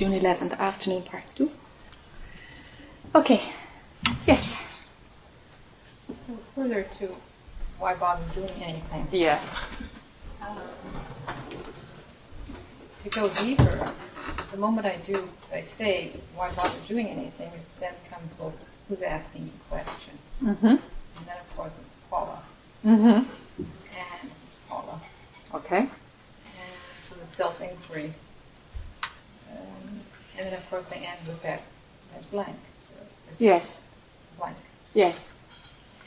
June 11th, afternoon part two. Okay, yes. So further to why bother doing anything? Yeah. Um, to go deeper, the moment I do, I say why bother doing anything, it then comes well, who's asking the question, Mm-hmm. and then of course it's Paula Mm-hmm. and Paula, Okay. and so the self-inquiry, and then of course I end with that, that blank, Yes. blank. Yes.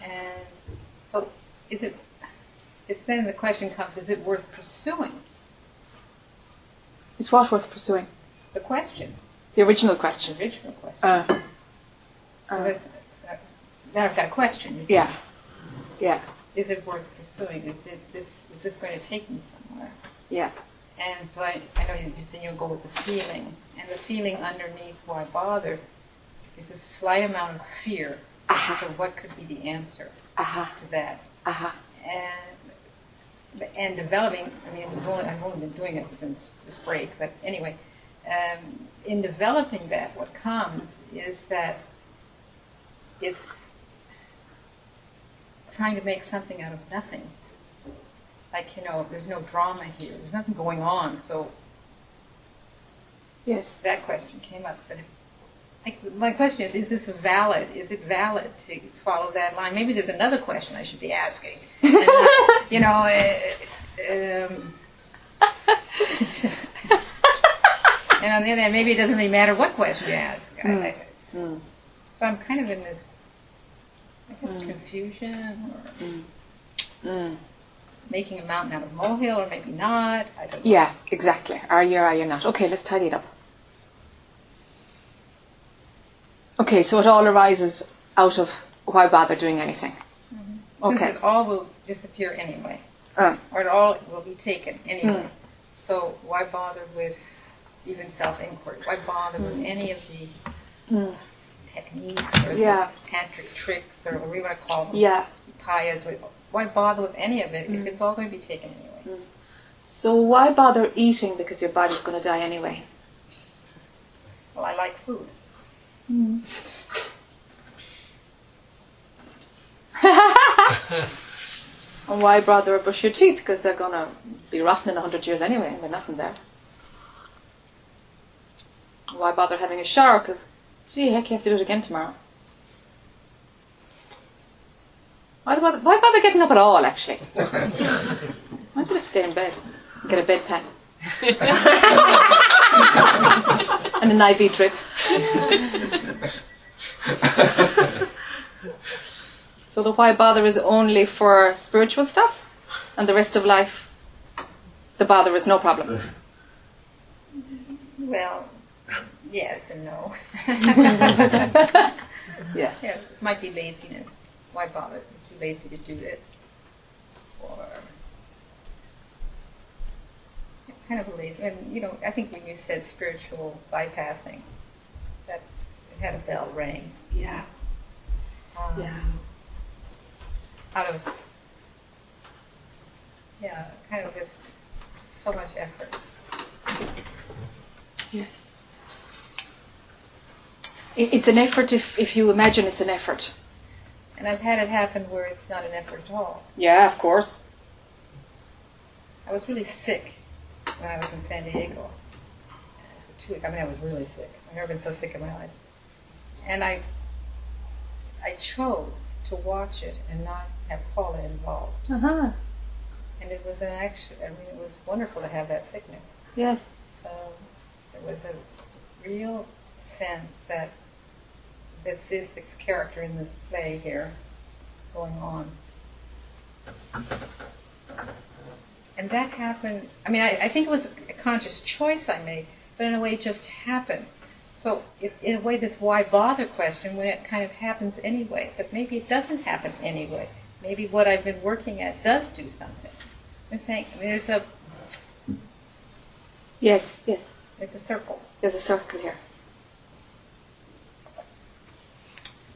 And so, is it? It's then the question comes: Is it worth pursuing It's what worth pursuing? the question, The original question. the original question? Uh, so uh, there's, uh, now I've got a question. you see. yeah. Yeah. Is it worth pursuing? Is it this? Is this going to take me somewhere? Yeah. And so I, I know you, you said you'll go with the feeling, and the feeling underneath why bother is a slight amount of fear. Uh-huh. Aha. So what could be the answer Aha. to that? Aha. and and developing. I mean, I've only, I've only been doing it since this break, but anyway, um, in developing that, what comes is that it's trying to make something out of nothing. Like you know, there's no drama here. There's nothing going on. So Yes. that question came up. But my question is: Is this valid? Is it valid to follow that line? Maybe there's another question I should be asking. And, you know, uh, um, and on the other hand, maybe it doesn't really matter what question you ask. I, I, Mm. So I'm kind of in this, I guess, confusion or Mm. making a mountain out of a molehill, or maybe not. I don't know. Yeah, exactly. Are you or are you not? Okay, let's tidy it up. Okay, so it all arises out of why bother doing anything. Since Okay. it all will disappear anyway. Uh, or it all will be taken anyway. Mm. So why bother with even self-inquiry? Why bother with any of the Mm. techniques or Yeah. the tantric tricks or whatever you want to call them? yeah. Payas. Why bother with any of it Mm. if it's all going to be taken anyway? So why bother eating because your body's going to die anyway? Well, I like food. Hmm. And why bother brush your teeth because they're going to be rotten in a hundred years anyway, and there's nothing there. Why bother having a shower because, gee, heck, you have to do it again tomorrow. Why bother, why bother getting up at all, actually? Why don't you just stay in bed? Get a bedpan. And an IV drip. So the why bother is only for spiritual stuff, and the rest of life, the bother is no problem. Well, yes and no. Yeah. Yeah, it might be laziness. Why bother? Too lazy to do it. Kind of lazy. And you know, I think when you said spiritual bypassing, that it had a bell ring. Yeah. Um, Yeah. Out of yeah, kind of just so much effort. Yes. It's an effort if, if you imagine it's an effort. And I've had it happen where it's not an effort at all. Yeah, of course. I was really sick when I was in San Diego. For two weeks. I mean, I was really sick. I've never been so sick in my life. And I, I chose to watch it and not have Paula involved. Uh huh. And it was an action. I mean, it was wonderful to have that sickness. Yes. Um, there was a real sense that this is this character in this play here going on. And that happened, I mean, I, I think it was a conscious choice I made, but in a way it just happened. So, it, in a way, this why bother question, when it kind of happens anyway, but maybe it doesn't happen anyway. Maybe what I've been working at does do something. I'm saying, I mean, there's a, Yes, yes. there's a circle. There's a circle here.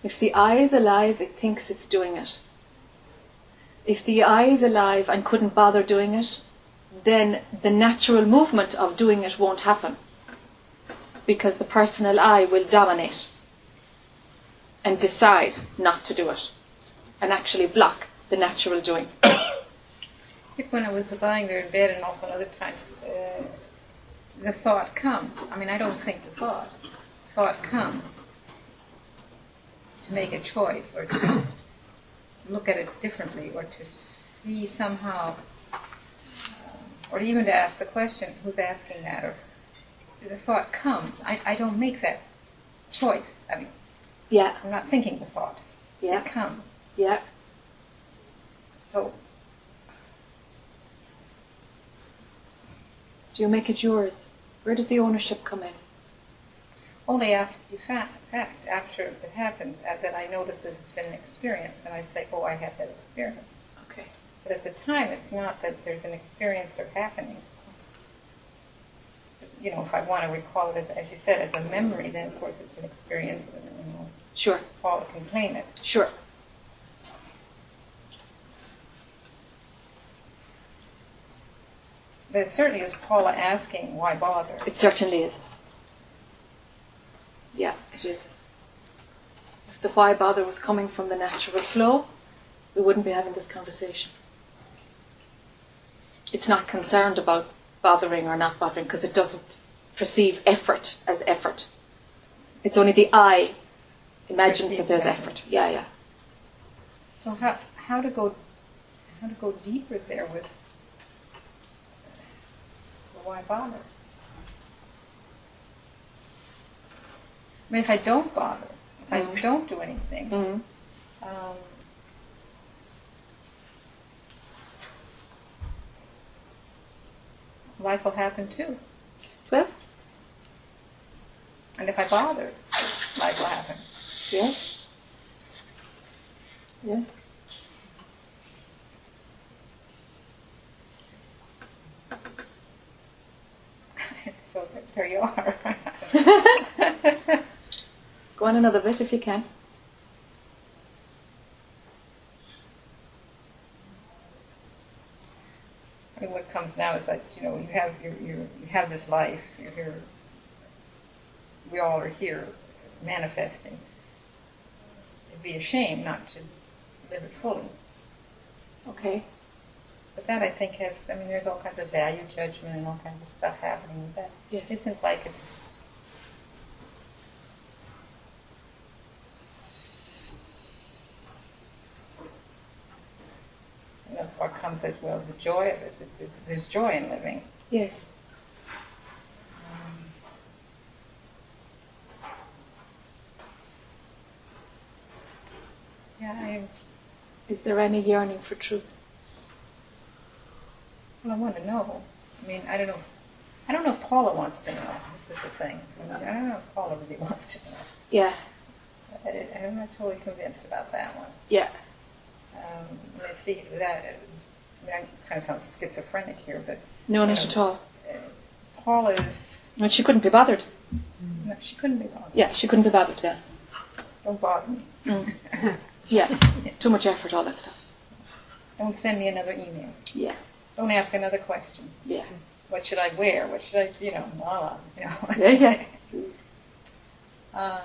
If the I is alive, it thinks it's doing it. If the I is alive and couldn't bother doing it, then the natural movement of doing it won't happen. because the personal I will dominate and decide not to do it and actually block the natural doing. If when I was lying there in bed and also other times, uh, the thought comes. I mean, I don't think the thought. Thought comes to make a choice or to look at it differently or to see somehow, um, or even to ask the question, who's asking that? Or the thought comes. I, I don't make that choice. I mean, Yeah, I'm not thinking the thought. yeah, It comes. yeah. So Do you make it yours? Where does the ownership come in? only after the fact, fact after it happens uh, that I notice that it's been an experience and I say, oh, I had that experience. Okay. But at the time, it's not that there's an experience or happening. You know, if I want to recall it as, as you said, as a memory, then of course it's an experience, and you know, Sure, Paula can claim it. sure. But it certainly is Paula asking, why bother? It certainly is. Yeah, it is. If the why bother was coming from the natural flow, we wouldn't be having this conversation. It's not concerned about bothering or not bothering because it doesn't perceive effort as effort. It's only the I imagines that there's Perceives effort. Yeah, yeah. So how how to go how to go deeper there with the why bother? I mean, if I don't bother, if I Mhm. don't do anything, Mm-hmm. um, life will happen too. Well, And if I bother, life will happen. yes. Yes. so there you are. Go on another bit if you can. I mean, what comes now is that you know you have you have this life. You're here. We all are here, manifesting. It'd be a shame not to live it fully. Okay. But that I think has. I mean, there's all kinds of value judgment and all kinds of stuff happening with that. Yes. Isn't like it's. You know, what comes as well, the joy of it. There's, joy in living. Yes. Yeah, I, Is there any yearning for truth? well, I want to know. I mean, I don't know. I don't know if Paula wants to know. This is the thing. I, mean, I don't know if Paula really wants to know. Yeah. I, I'm not totally convinced about that one. Yeah. Um, let's see that. I kind of sound schizophrenic here, but No, not at all. Paul is. And she couldn't be bothered. No, she couldn't be bothered. Yeah, she couldn't be bothered. Yeah. Don't bother me. Mm. Yeah. Too much effort, all that stuff. Don't send me another email. Yeah. Don't ask another question. Yeah. What should I wear? What should I, you know, blah, blah, you know. Yeah, yeah. Um,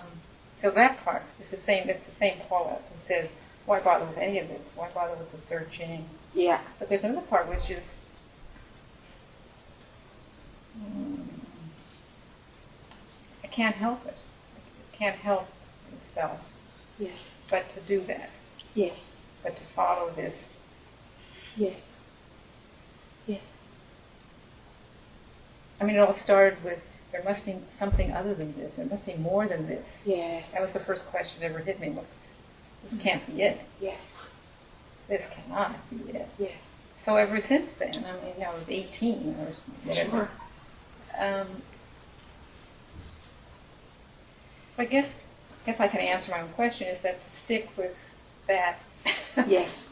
so that part is the same. It's the same Paula who says, "Why bother with any of this? Why bother with the searching?" Yeah. But there's another part which is, mm, I can't help it. It can't help itself, Yes. but to do that, Yes. but to follow this. Yes. Yes. I mean, it all started with there must be something other than this. There must be more than this. Yes. That was the first question that ever hit me. Well, this can't be it. Yes. This cannot be it. Yes. So ever since then, I mean, I was 18 or whatever. Sure. Um, so I guess, guess I can answer my own question is that to stick with that. Yes.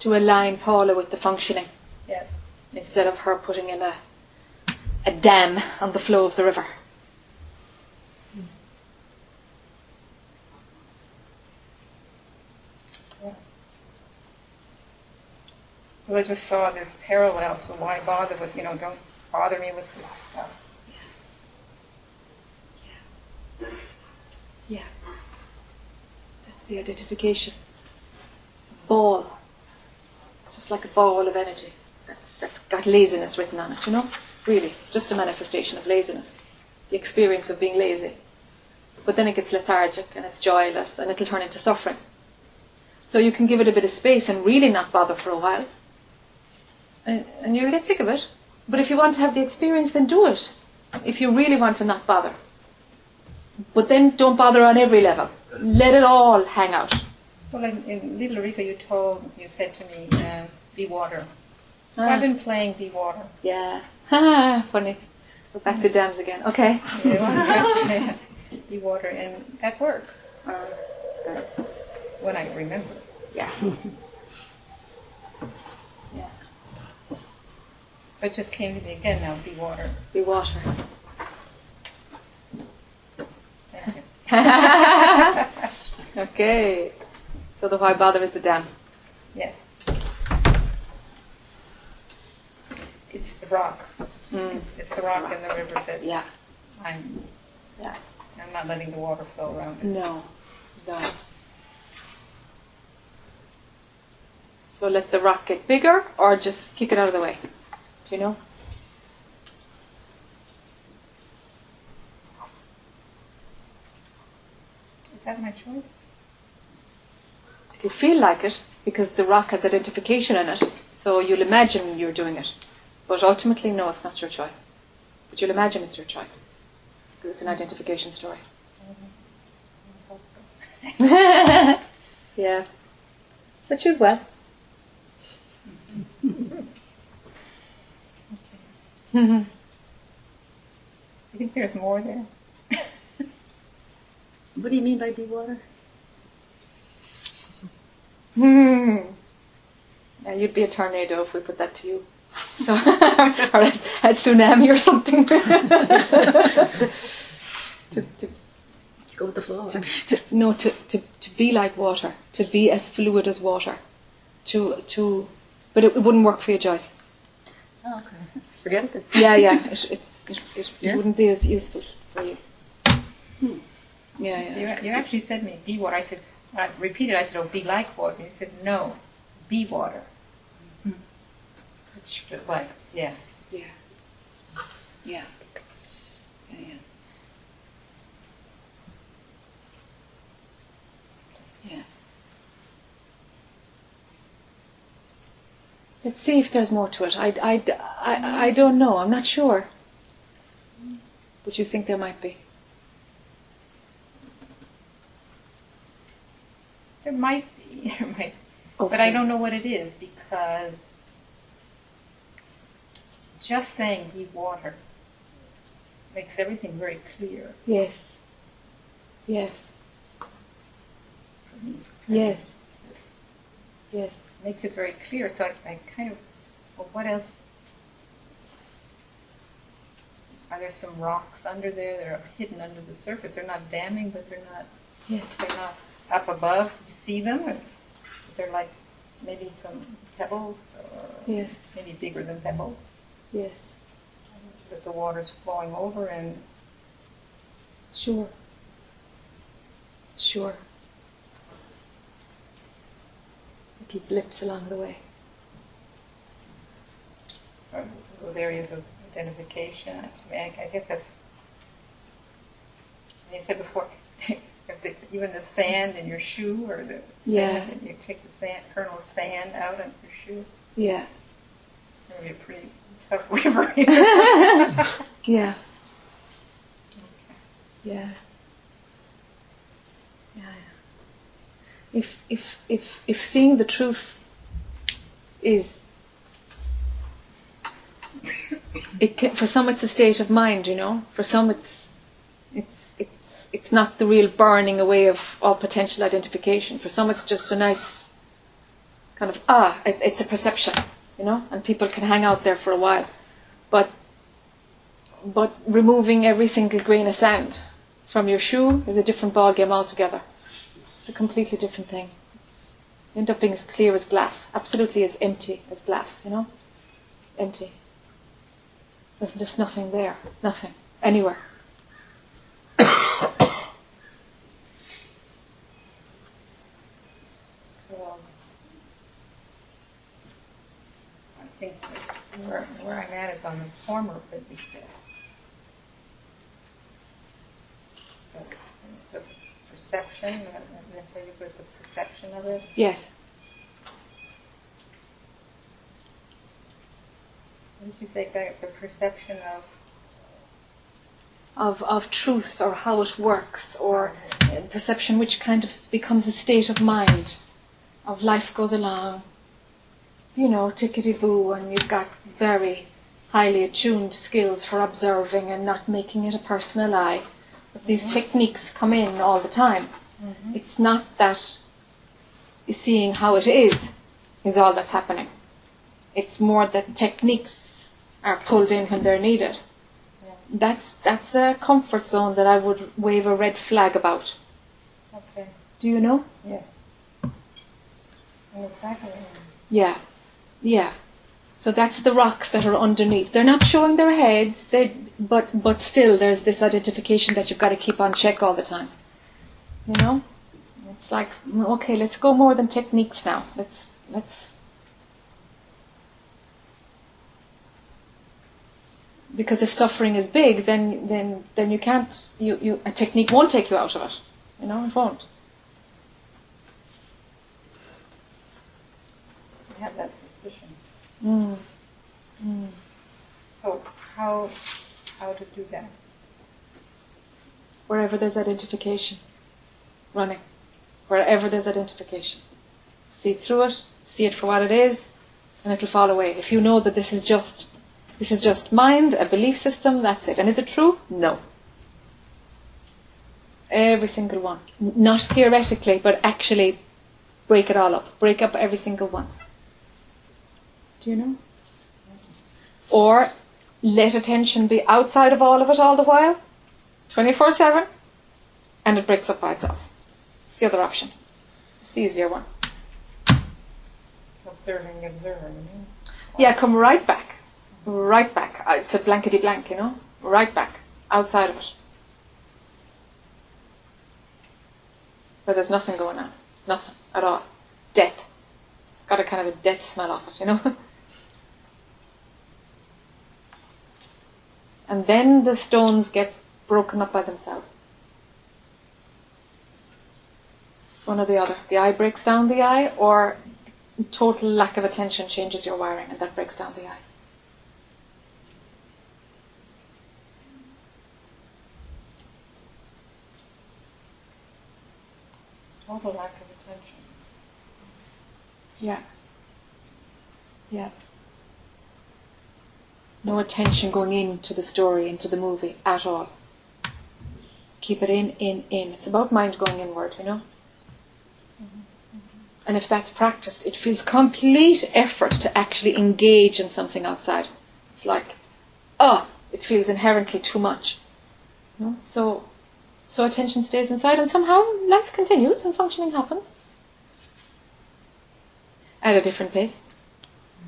To align Paula with the functioning yes. instead of her putting in a a dam on the flow of the river. I just saw this parallel to why bother with, you know, don't bother me with this stuff. Yeah. Yeah. That's the identification. Ball. It's just like a ball of energy. That's, that's got laziness written on it, you know? Really. It's just a manifestation of laziness. The experience of being lazy. But then it gets lethargic and it's joyless and it'll turn into suffering. So you can give it a bit of space and really not bother for a while. And, and you'll get sick of it. But if you want to have the experience, then do it. If you really want to not bother. But then don't bother on every level. Let it all hang out. Well, in, in Little Rika, you told, you said to me, uh, be water. Ah. I've been playing be water. Yeah. Funny. We're back to dams again. Okay. Yeah, be water, and that works Uh, when I remember. yeah. it just came to me again now, be water. Be water. Okay. So the why bother is the dam. Yes. It's the rock. Mm. It's the rock in the river that Yeah. I'm, Yeah. I'm not letting the water flow around it. No. No. So let the rock get bigger or just kick it out of the way. Do you know? Is that my choice? If you feel like it, because the rock has identification in it, so you'll imagine you're doing it. But ultimately, no, it's not your choice. But you'll imagine it's your choice. Because it's an identification story. yeah. So choose well. I think there's more there. What do you mean by be water? Hmm. Yeah, you'd be a tornado if we put that to you. So, or a, a tsunami or something. to, to, Go with the flow. to, no, to, to, to be like water, to be as fluid as water, to, to, but it, it wouldn't work for you, Joyce. Oh, okay. Forget it. Yeah, yeah, it, it's, it, it, Yeah? wouldn't be as useful for you. Hmm. Yeah, You, yeah. you actually said to me, be water. I said, I repeated, I said, oh, be like water. And you said, no, be water. Which was like, yeah. Yeah. Yeah. Yeah, Let's see if there's more to it. I, I, I, I don't know. I'm not sure. But you think there might be? There might be, there might But I don't know what it is because just saying be water makes everything very clear Yes. Yes. for me. Yes. Yes. Makes it very clear. So I, I kind of, well, what else? Are there some rocks under there that are hidden under the surface? They're not damming, but they're not, Yes. they're not up above. So you see them. It's, they're like maybe some pebbles or Yes. maybe bigger than pebbles. Yes. that the water's flowing over and Sure. Sure. Keep blips along the way. those areas of identification. I, mean, I, I guess that's. You said before, if the, even the sand in your shoe or the Yeah. sand, and you take the sand kernel of sand out of your shoe, Yeah. that would be a pretty tough river. Yeah. Yeah. Yeah. yeah. If if if if seeing the truth is can, for some it's a state of mind, you know. For some it's it's it's it's not the real burning away of all potential identification. For some it's just a nice kind of ah, it, it's a perception, you know, and people can hang out there for a while. But but removing every single grain of sand from your shoe is a different ball game altogether. It's a completely different thing. It's, you end up being as clear as glass, absolutely as empty as glass, you know? Empty. There's just nothing there, nothing, anywhere. I think where, where I'm at is on the former that you said. Perception, not necessarily with the perception of it. Yes. What did you say, Guy? the perception of, Of, of truth or how it works or perception which kind of becomes a state of mind of life goes along you know tickety boo and you've got very highly attuned skills for observing and not making it a personal I these techniques come in all the time mm-hmm. it's not that seeing how it is is all that's happening it's more that techniques are pulled in when they're needed that's that's a comfort zone that I would wave a red flag about. okay, Do you know? yes. And exactly. Yeah, yeah. So that's the rocks that are underneath. They're not showing their heads, they but but still there's this identification that you've got to keep on check all the time. You know, it's like okay, let's go more than techniques now. Let's let's. Because if suffering is big, then then then you can't. You, you a technique won't take you out of it. You know, it won't. I have that suspicion. Mm. Mm. So how, how to do that? wherever there's identification. Running. Wherever there's identification. See through it, see it for what it is, and it'll fall away. If you know that this is just this is just mind, a belief system, that's it. And is it true? No. Every single one. Not theoretically, but actually break it all up. Break up every single one. Do you know? Or let attention be outside of all of it all the while 24 7, and it breaks up by itself. It's the other option. It's the easier one. Observing, observing. Yeah, come right back. Right back uh, to blankety blank, you know? Right back. Outside of it. Where there's nothing going on. Nothing at all. Death. It's got a kind of a death smell off it, you know? and then the stones get broken up by themselves. It's one or the other. The I breaks down the I, or total lack of attention changes your wiring, and that breaks down the I. Total lack of attention. Yeah. Yeah. No attention going into the story, into the movie at all. Keep it in, in, in. It's about mind going inward, you know? Mm-hmm. And if that's practiced, it feels complete effort to actually engage in something outside. It's like, oh, it feels inherently too much. You know? So, so attention stays inside, and somehow life continues and functioning happens at a different pace,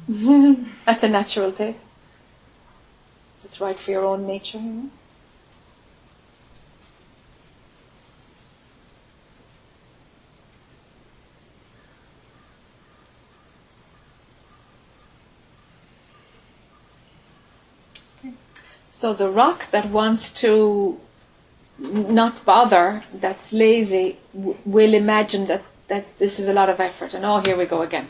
at the natural pace. It's right for your own nature. You know? So the rock that wants to not bother, that's lazy, w- will imagine that, that this is a lot of effort and oh, here we go again.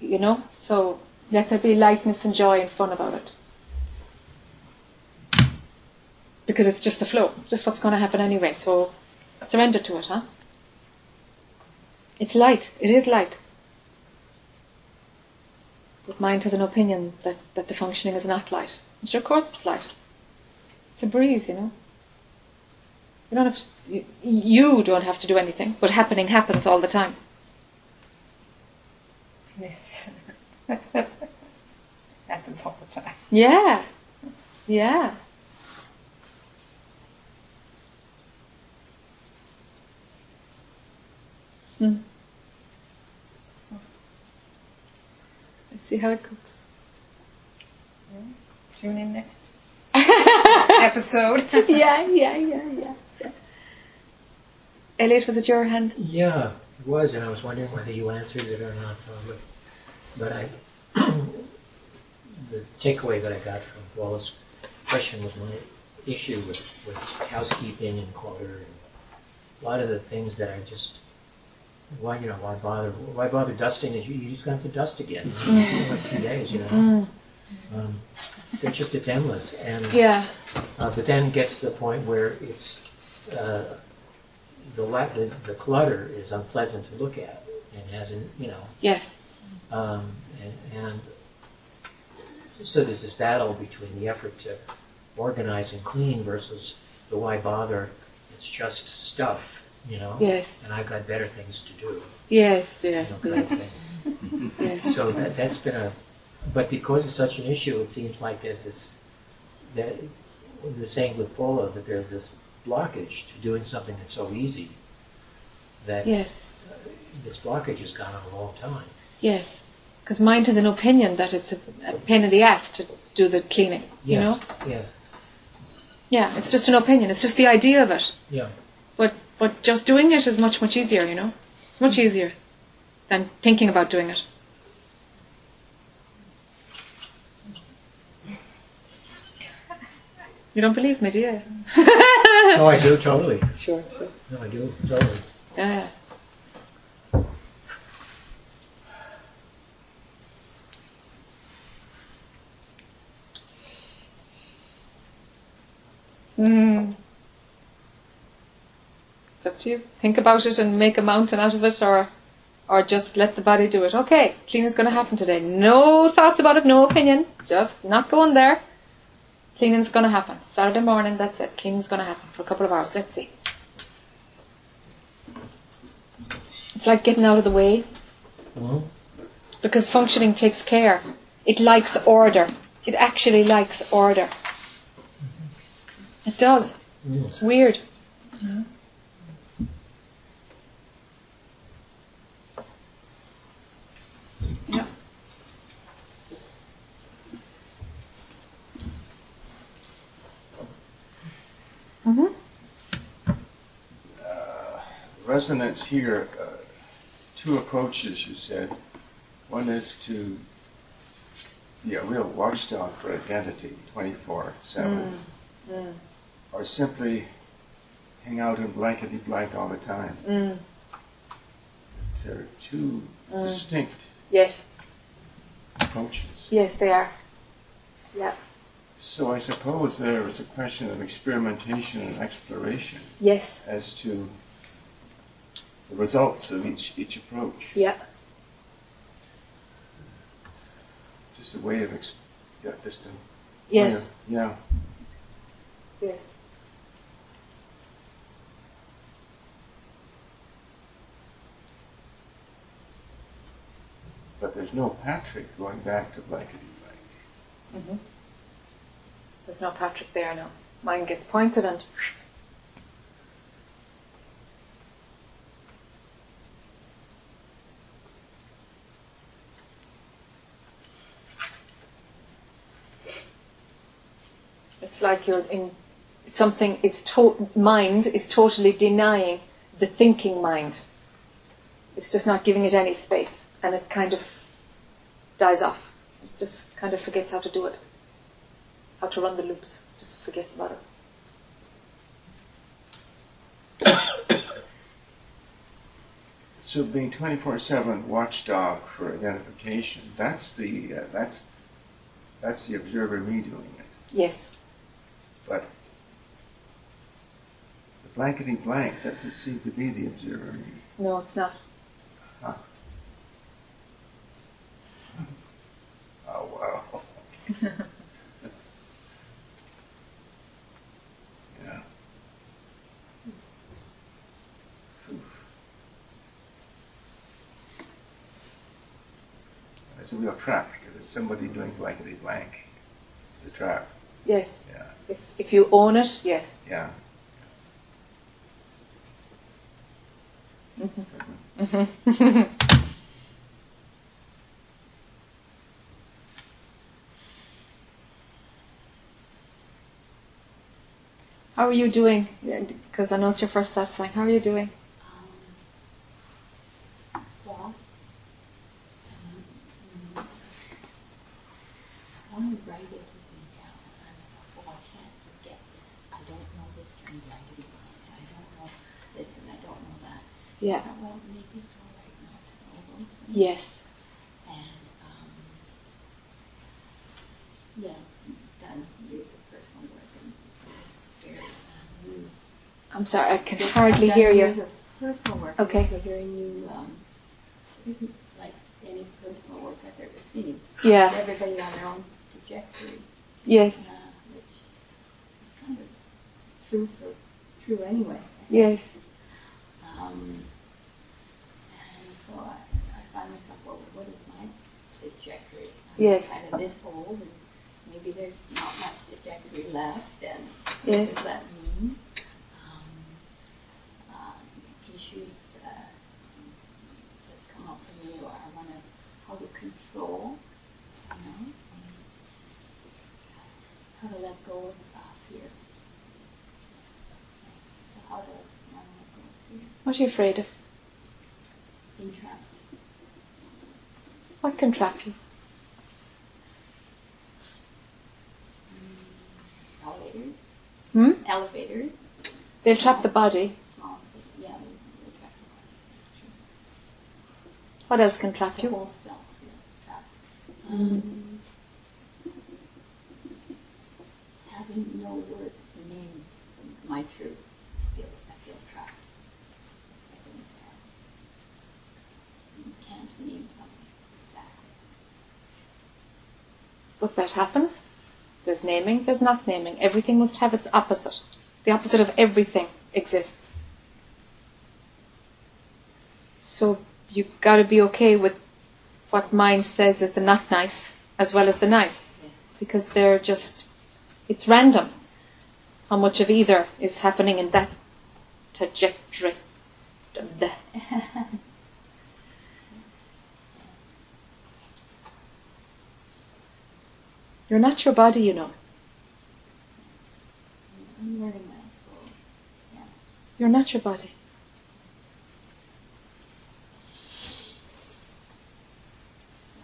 You know? So let there be lightness and joy and fun about it. Because it's just the flow. It's just what's going to happen anyway. So surrender to it, huh? It's light. It is light. But mind has an opinion that, that the functioning is not light. Which of course it's light. It's a breeze, you know. You don't have to, you, you don't have to do anything, but happening happens all the time. Yes. Happens all the time. Yeah. Yeah. Hmm. Let's see how it goes. Tune in next episode. yeah, yeah, yeah, yeah, yeah. Elliot, was it your hand? Yeah, it was, and I was wondering whether you answered it or not. So, I was, but I, the takeaway that I got from Wallace's question was my issue with, with housekeeping and clutter and a lot of the things that I just, why, you know, why bother, why bother dusting if you, you just have to dust again in a few days, you know? Mm. Um, so it's just, it's endless. And, Yeah. uh, but then it gets to the point where it's, uh, the, la- the, the clutter is unpleasant to look at and hasn't, you know, Yes. um, and, and so there's this battle between the effort to organize and clean versus the why bother, it's just stuff, you know? Yes. And I've got better things to do, Yes. you Yes. know, Yes. Yes. So that, that's been a, but because it's such an issue, it seems like there's this, that, you're saying with Paula, that there's this blockage to doing something that's so easy, that Yes. this blockage has gone on a long time. Yes. Because mind has an opinion that it's a, a pain in the ass to do the cleaning. You know. Yes, Yeah. It's just an opinion. It's just the idea of it. yeah. But but just doing it is much much easier. You know. It's much easier than thinking about doing it. You don't believe me, do you? No, I do, totally. Sure. No, I do, totally. Yeah. Mm. Up to you. Think about it and make a mountain out of it, or, or just let the body do it. Okay, cleaning's going to happen today. No thoughts about it, no opinion. Just not going there. Cleaning's going to happen. Saturday morning, that's it. Cleaning's going to happen for a couple of hours. Let's see. It's like getting out of the way because functioning takes care. It likes order. It actually likes order. It does. Mm. It's weird. Resonance here, uh, two approaches you said. One is to be a real watchdog for identity 24 7, Mm. or simply hang out in blankety blank all the time. Mm. They're two Mm. distinct Yes. approaches. Yes, they are. Yeah. So I suppose there is a question of experimentation and exploration Yes. as to the results of each, each approach. Yeah. Just a way of, ex- yeah, just a Yes. Yeah. Yes. But there's no Patrick going back to blankety blank. hmm There's no Patrick there now. Mine gets pointed and. It's like you're in something is to- mind is totally denying the thinking mind. It's just not giving it any space, and it kind of dies off. It just kind of forgets how to do it how to run the loops. Just forgets about it. So being 24/7 watchdog for identification, that's the uh, that's that's the observer me doing it. Yes. But the blankety blank doesn't seem to be the observer. No, it's not. Oh wow. yeah. It's a real trap because it's somebody doing blankety blank. It's a trap. Yes. Yeah. If, if you own it, yes. Yeah. hmm How are you doing? Because I know it's your first satsang. How are you doing? Well, um, one Yeah. Uh, well, maybe it's all right not to know those things. Yes. And, um, yeah, done years of personal work and it's very uh, new. I'm sorry, I can hardly hear you. personal work. Okay. It's a very new, um, it isn't like any personal work I've ever seen. Yeah. Everybody on their own trajectory, Yes. uh, which is kind of true for, true anyway. Yes. Um, and so I, I find myself, well, what is my trajectory? I'm Yes. Kind of this old, and maybe there's not much trajectory left, and Yes. that mean? Um, um, issues uh, that come up for me, or I want to, how to control, you know, and how to let go of uh, fear. So how does one let go of fear? What are you afraid of? Being trapped. What can trap you? Elevators. Hmm? Elevators. They'll trap the body. Yeah, they, they trap the body. That's. What else can trap The you? whole self. Um, having no words to name my truth. I feel, I feel trapped. I don't have. You can't name something exactly. But that happens. There's naming, there's not naming. Everything must have its opposite. The opposite of everything exists. So you've got to be okay with what mind says is the not nice as well as the nice. Because they're just, it's random how much of either is happening in that trajectory. You're not your body, you know. I'm learning that, so yeah. You're not your body.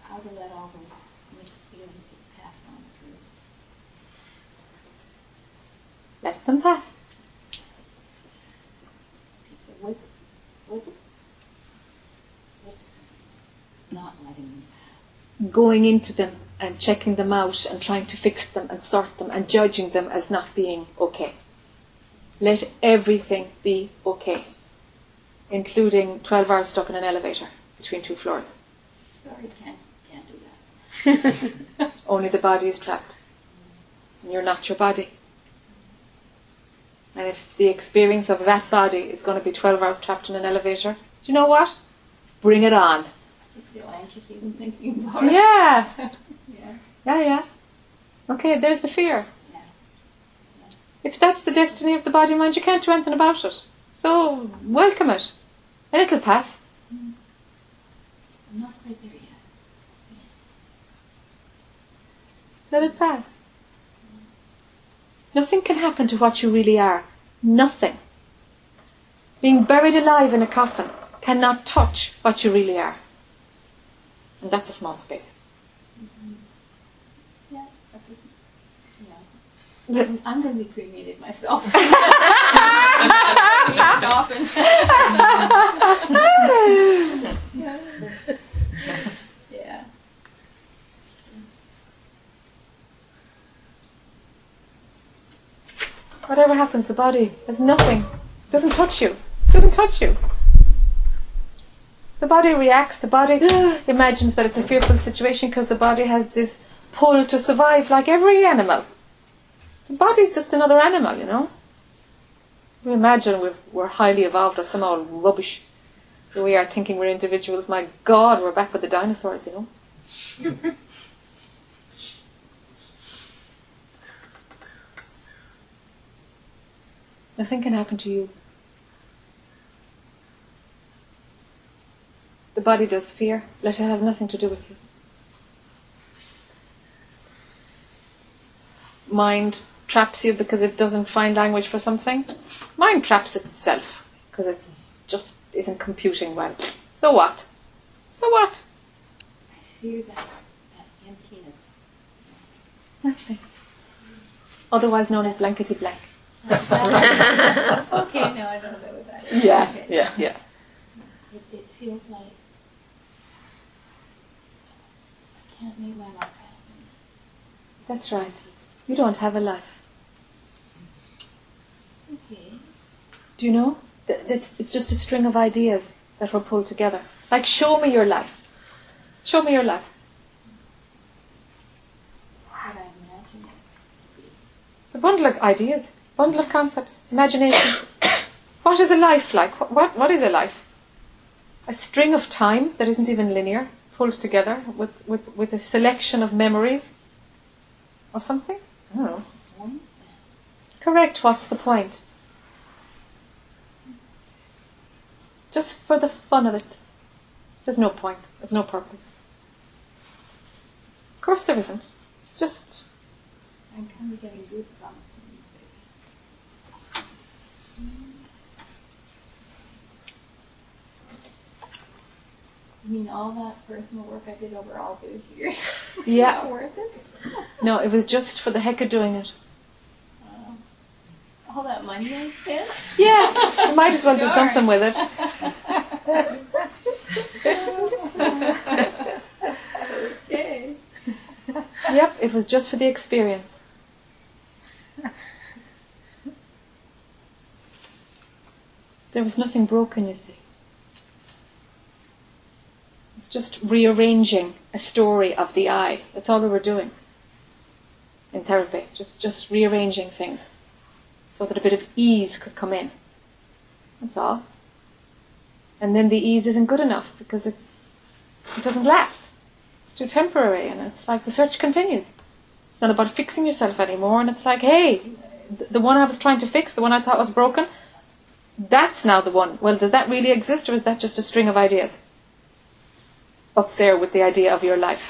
How to let all those mixed feelings just pass on through. Let them pass. So what's what's what's not letting them pass? Going into them and checking them out and trying to fix them and sort them and judging them as not being okay. Let everything be okay, including 12 hours stuck in an elevator between two floors. Sorry, can't can't do that. Only the body is trapped. And you're not your body. And if the experience of that body is going to be 12 hours trapped in an elevator, do you know what? Bring it on. I feel anxious even thinking about it. Yeah. Yeah. Yeah, yeah. Okay, there's the fear. Yeah. If that's the destiny of the body mind, you can't do anything about it. So welcome it. And it'll pass. I'm not quite there yet. Let it pass. Nothing can happen to what you really are. Nothing. Being buried alive in a coffin cannot touch what you really are. And that's a small space. Yeah. that doesn't- Yeah. I'm, I'm going to be cremated myself. Often. yeah. Whatever happens, the body has nothing. It Doesn't touch you. It Doesn't touch you. The body reacts. The body imagines that it's a fearful situation because the body has this pull to survive, like every animal. The body's just another animal, you know. We imagine we're, we're highly evolved or somehow rubbish. Here we are thinking we're individuals. My God, we're back with the dinosaurs, you know. Nothing can happen to you. The body does fear. Let it have nothing to do with you. Mind traps you because it doesn't find language for something. Mind traps itself because it just isn't computing well. So what? So what? Fear that, that emptiness. Nothing. Otherwise known as blankety blank. okay, no, I don't know what that is. Yeah, Okay. yeah, yeah. feels like I can't make my life happen. That's right. You don't have a life. Okay. Do you know? It's, it's just a string of ideas that were pulled together. Like, show me your life. Show me your life. What I imagine it to be. It's a bundle of ideas, bundle of concepts, imagination. what is a life like? What, what, what is a life? A string of time that isn't even linear, pulled together with, with, with a selection of memories or something? I don't know. Point then. Correct, what's the point? Just for the fun of it. There's no point, there's no purpose. Of course there isn't. It's just I'm kind of getting goosebumps when you say that. You mean all that personal work I did over all those years? Yeah. Worth it? No, it was just for the heck of doing it. Wow. All that money I spent? Yeah, you might as well do something with it. okay. Yep, it was just for the experience. There was nothing broken, you see. It was just rearranging a story of the eye. That's all we were doing in therapy. Just, just rearranging things so that a bit of ease could come in. That's all. And then the ease isn't good enough because it's, it doesn't last. It's too temporary and it's like the search continues. It's not about fixing yourself anymore and it's like, hey, the one I was trying to fix, the one I thought was broken, that's now the one. Well, does that really exist or is that just a string of ideas? Up there with the idea of your life.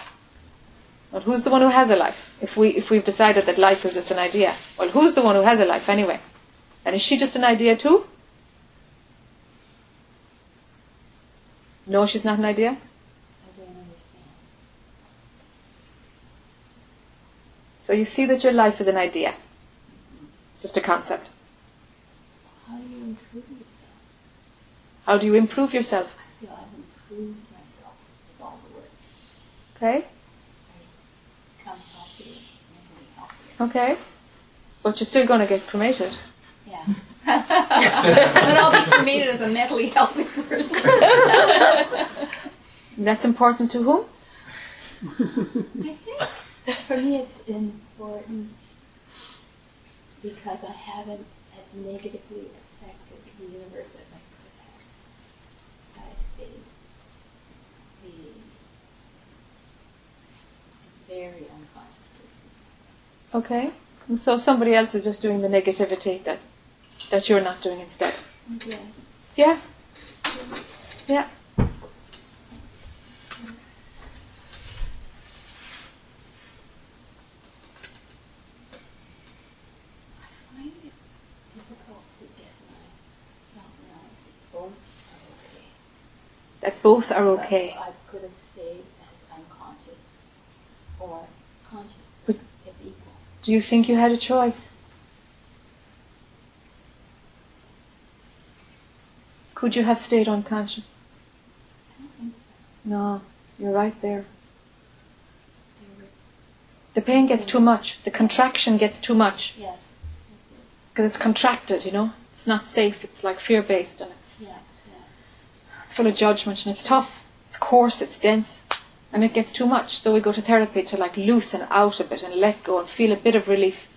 Well, who's the one who has a life? If we if we've decided that life is just an idea, well, who's the one who has a life anyway? And is she just an idea too? No, she's not an idea. I don't understand. So you see that your life is an idea. It's just a concept. How do you improve yourself? How do you improve yourself? I feel I've improved myself with all the work. Okay, okay. But you're still going to get cremated. Yeah. but I'll be cremated as a mentally healthy person. That's important to whom? I think for me it's important because I haven't as negatively affected the universe as I could have. I stayed the very unconscious person. Okay. And so somebody else is just doing the negativity that that you're not doing instead. Yeah. Yeah. Yeah. I find it difficult to get myself around both are okay. That both are okay. I could have stayed as unconscious or conscious. But- it's equal. Do you think you had a choice? Could you have stayed unconscious? I don't think so. No, you're right there. The pain gets too much. The contraction gets too much because it's contracted. You know, it's not safe. It's like fear-based, and it's Yeah, yeah. it's full of judgment, and it's tough. It's coarse. It's dense, and it gets too much. So we go to therapy to like loosen out a bit and let go and feel a bit of relief.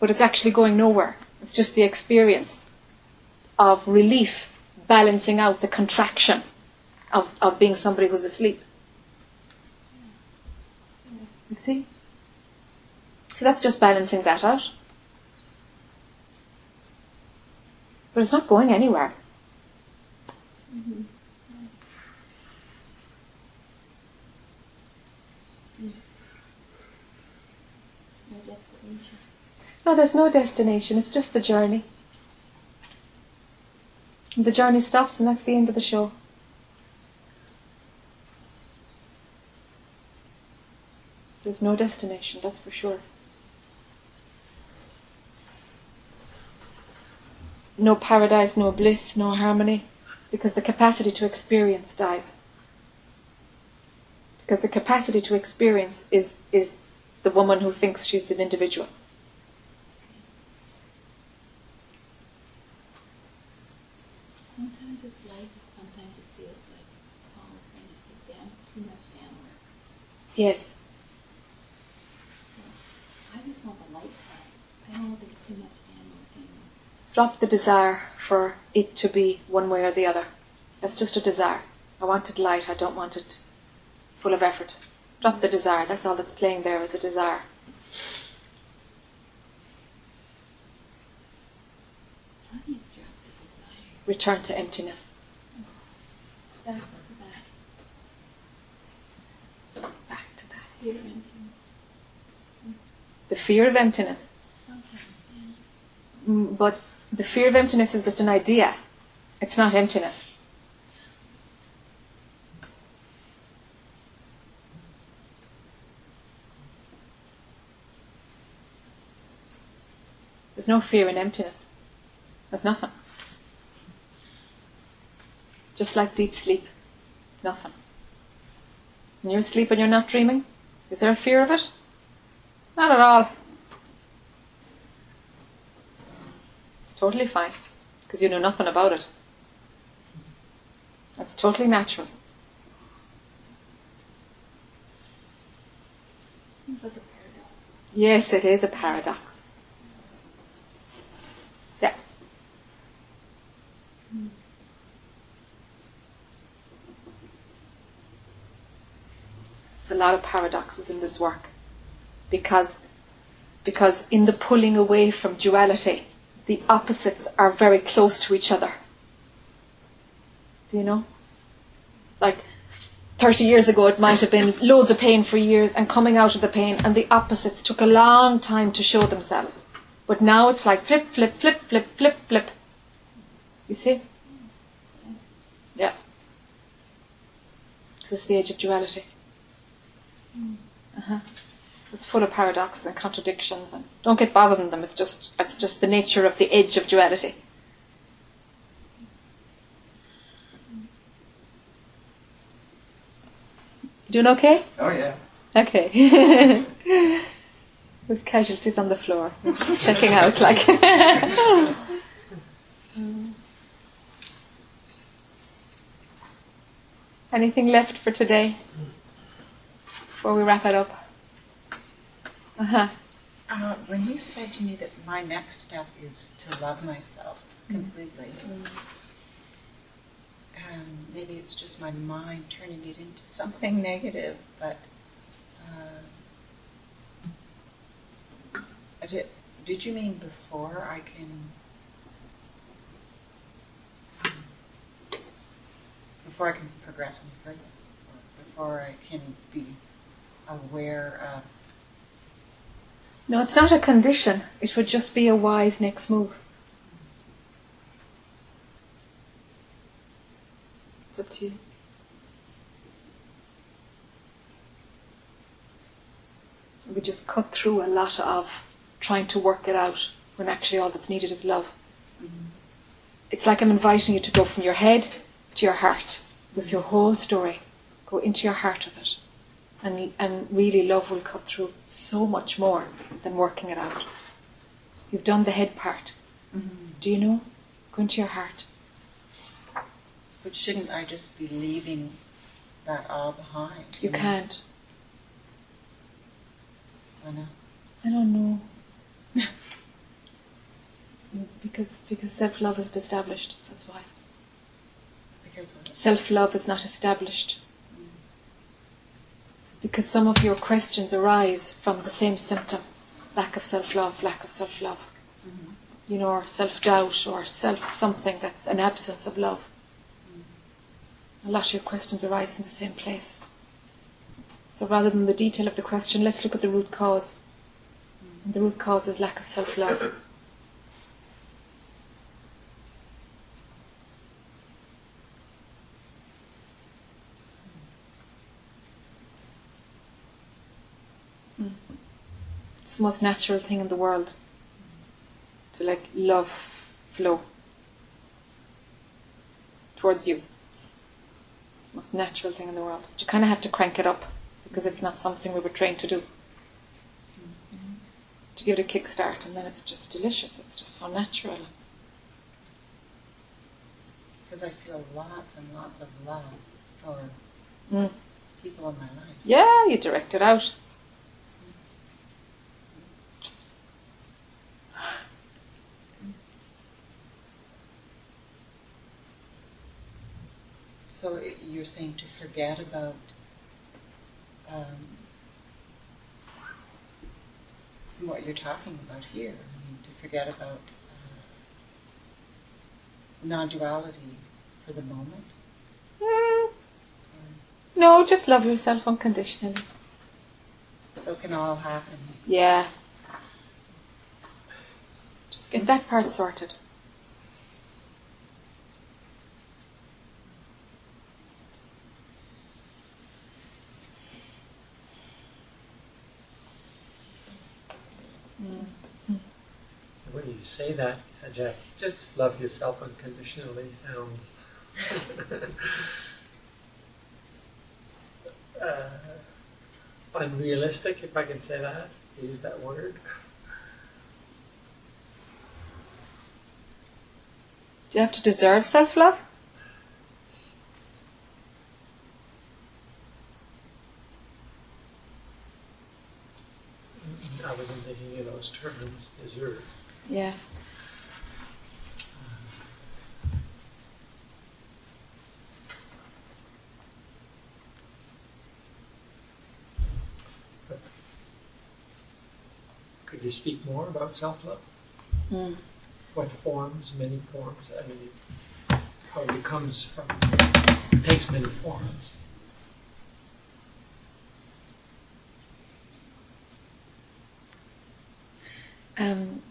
But it's actually going nowhere. It's just the experience of relief balancing out the contraction of, of being somebody who's asleep. You see? So that's just balancing that out. But it's not going anywhere. Mm-hmm. No destination. No, there's no destination. It's just the journey. And the journey stops, and that's the end of the show. There's no destination, that's for sure. no paradise, no bliss, no harmony, because the capacity to experience dies. Because the capacity to experience is, is the woman who thinks she's an individual. Sometimes it's light, sometimes it feels like Paul it's damn, too much damn work. Yes. I just want the light part. I don't want too much damn work anymore. Drop the desire for it to be one way or the other. That's just a desire. I want it light, I don't want it full of effort. Drop the desire. That's all that's playing there is a desire. How do you drop the desire? Return to emptiness. Back to that Back to that. The fear of emptiness. Mm, But the fear of emptiness is just an idea. It's not emptiness. There's no fear in emptiness. There's nothing. Just like deep sleep. Nothing. When you're asleep and you're not dreaming, is there a fear of it? Not at all. It's totally fine because you know nothing about it. That's totally natural. Yes, it is a paradox. Yeah. There's a lot of paradoxes in this work because because in the pulling away from duality, the opposites are very close to each other. Do you know? Like 30 years ago, it might have been loads of pain for years and coming out of the pain, and the opposites took a long time to show themselves. But now it's like flip, flip, flip, flip, flip, flip. You see? Yeah. This is the age of duality. Uh-huh. It's full of paradoxes and contradictions, and don't get bothered in them. It's just it's just the nature of the edge of duality. You doing okay? Oh, yeah. Okay. With casualties on the floor. Just checking out like Anything left for today? Before we wrap it up? Uh-huh. Uh, when you said to me that my next step is to love myself completely, um, maybe it's just my mind turning it into something negative, but uh, I did, did you mean before I can? Before I can progress any further, before I can be aware of No, it's not a condition. It would just be a wise next move. It's up to you. We just cut through a lot of trying to work it out when actually all that's needed is love. Mm-hmm. It's like I'm inviting you to go from your head to your heart with your whole story. Go into your heart with it. And, and really love will cut through so much more than working it out. You've done the head part. Mm-hmm. Do you know? Go into your heart. But shouldn't I just be leaving that all behind? You can't. I know. I don't know. because because self love isn't established. That's why. Because what? Self love is not established. Because some of your questions arise from the same symptom lack of self love, lack of self love. Mm-hmm. You know, or self doubt, or self something that's an absence of love. A lot of your questions arise from the same place. So rather than the detail of the question, let's look at the root cause. Mm-hmm. And the root cause is lack of self love. It's the most natural thing in the world to let love flow. towards you. It's the most natural thing in the world. But you kind of have to crank it up because it's not something we were trained to do. To give it a kickstart, and then it's just delicious. It's just so natural. Because I feel lots and lots of love for Mm. people in my life. Yeah, you direct it out. So you're saying to forget about um, what you're talking about here. I mean, to forget about uh, non-duality for the moment. Mm. No, just love yourself unconditionally. So it can all happen. Yeah. Just get that part sorted. When you say that, Jack, just love yourself unconditionally sounds uh, unrealistic, if I can say that, use that word. Do you have to deserve self love? I wasn't thinking in those terms, deserve. Yeah. Could you speak more about self-love? Mm. What forms, many forms, I mean, how it comes from, it takes many forms. Um,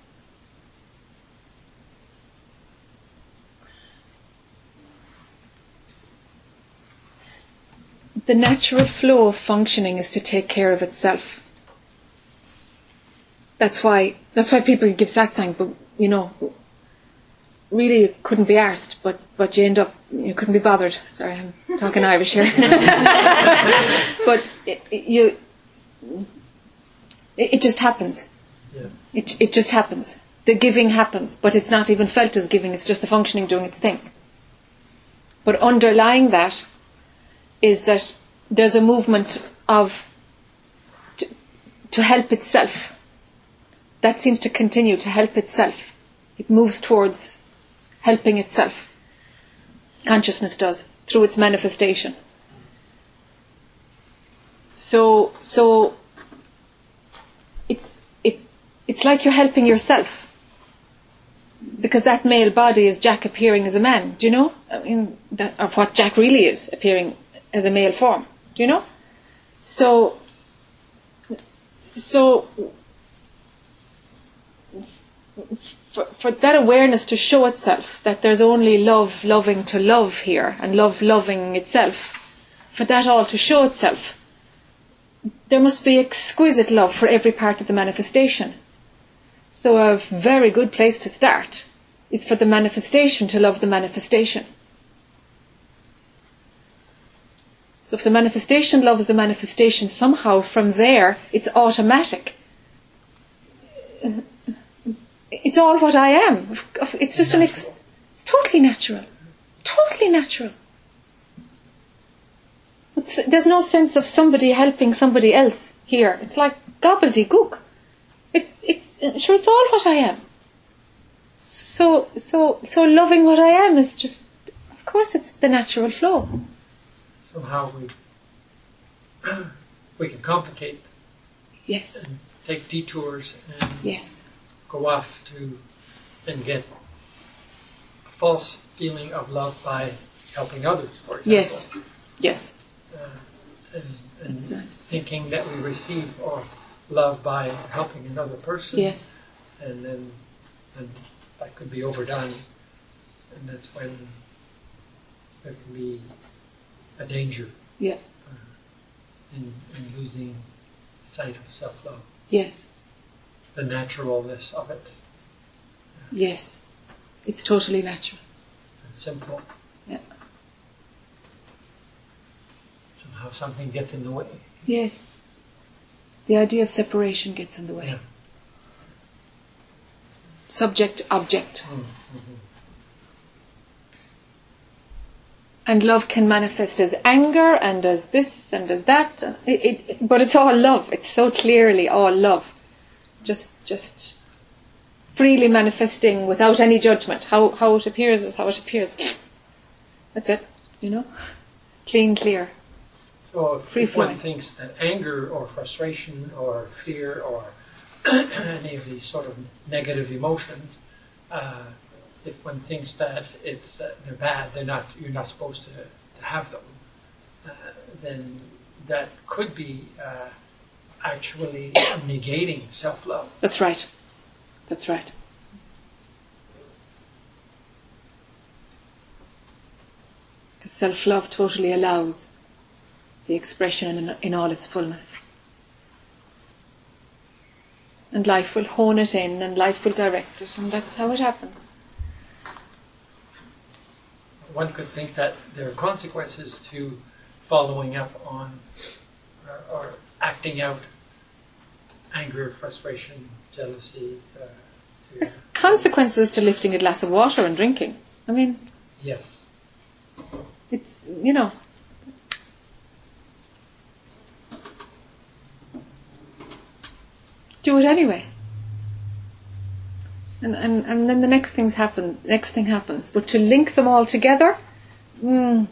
the natural flow of functioning is to take care of itself. That's why that's why people give satsang, but you know, really it couldn't be arsed, but but you end up you couldn't be bothered. Sorry, I'm talking Irish here, but it, it- you it, it just happens. Yeah. It, it just happens. The giving happens, but it's not even felt as giving, it's just the functioning doing its thing. But underlying that is that there's a movement of to, to help itself. That seems to continue to help itself. It moves towards helping itself. Consciousness does, through its manifestation. So, so it's it it's like you're helping yourself because that male body is Jack appearing as a man. Do you know? I mean, that, or what Jack really is appearing as a male form. Do you know? So, so for, for that awareness to show itself that there's only love loving to love here and love loving itself, for that all to show itself, there must be exquisite love for every part of the manifestation. So a very good place to start is for the manifestation to love the manifestation. So if the manifestation loves the manifestation, somehow from there it's automatic. It's all what I am. It's just an. Ex- it's totally natural. It's totally natural. It's, there's no sense of somebody helping somebody else here. It's like gobbledygook. It's it's sure it's all what I am. So so so loving what I am is just, of course, it's the natural flow. Somehow we, we can complicate Yes, and take detours and yes, go off to and get a false feeling of love by helping others, for example. yes, yes. Uh, and and right. thinking that we receive or love by helping another person. Yes, And then and that could be overdone. And that's when there can be a danger. Yeah. Uh, in, in losing sight of self love. Yes. The naturalness of it. Yeah. Yes. It's totally natural. And simple. Yeah. Somehow something gets in the way. Yes. The idea of separation gets in the way. Yeah. Subject, object. Mm. And love can manifest as anger and as this and as that. It, it, but it's all love. It's so clearly all love. Just, just freely manifesting without any judgment. How, how it appears is how it appears. That's it. You know? Clean, clear. So if, one thinks that anger or frustration or fear or any of these sort of negative emotions, uh, if one thinks that it's uh, they're bad, they're not, you're not supposed to, to have them, uh, then that could be uh, actually negating self-love. That's right. That's right. Because self love totally allows the expression in, in all its fullness. And life will hone it in and life will direct it, and that's how it happens. One could think that there are consequences to following up on or, or acting out anger, frustration, jealousy, uh. There's consequences to lifting a glass of water and drinking. I mean, Yes. it's, you know. Do it anyway. And, and, and then the next things happen, next thing happens. But to link them all together, mm,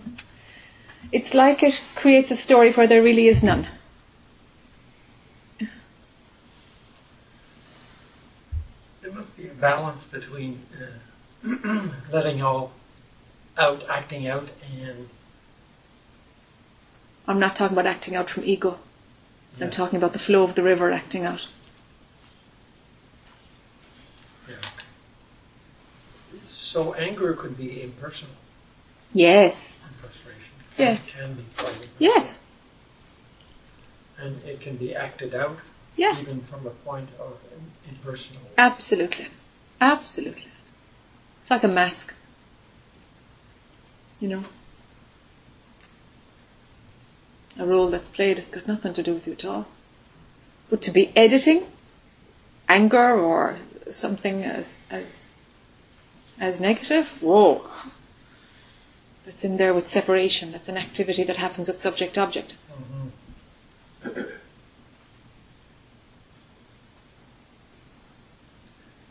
it's like it creates a story where there really is none. There must be a balance between uh, letting all out, acting out, and I'm not talking about acting out from ego. Yeah. I'm talking about the flow of the river acting out. yeah. So anger could be impersonal Yes. and frustration. Yes. It can be. Yes. And it can be acted out Yeah. even from a point of impersonal. Absolutely. Absolutely. It's like a mask. You know? A role that's played has got nothing to do with you at all. But to be editing anger or something as as as negative, whoa. That's in there with separation. That's an activity that happens with subject object. Mhm.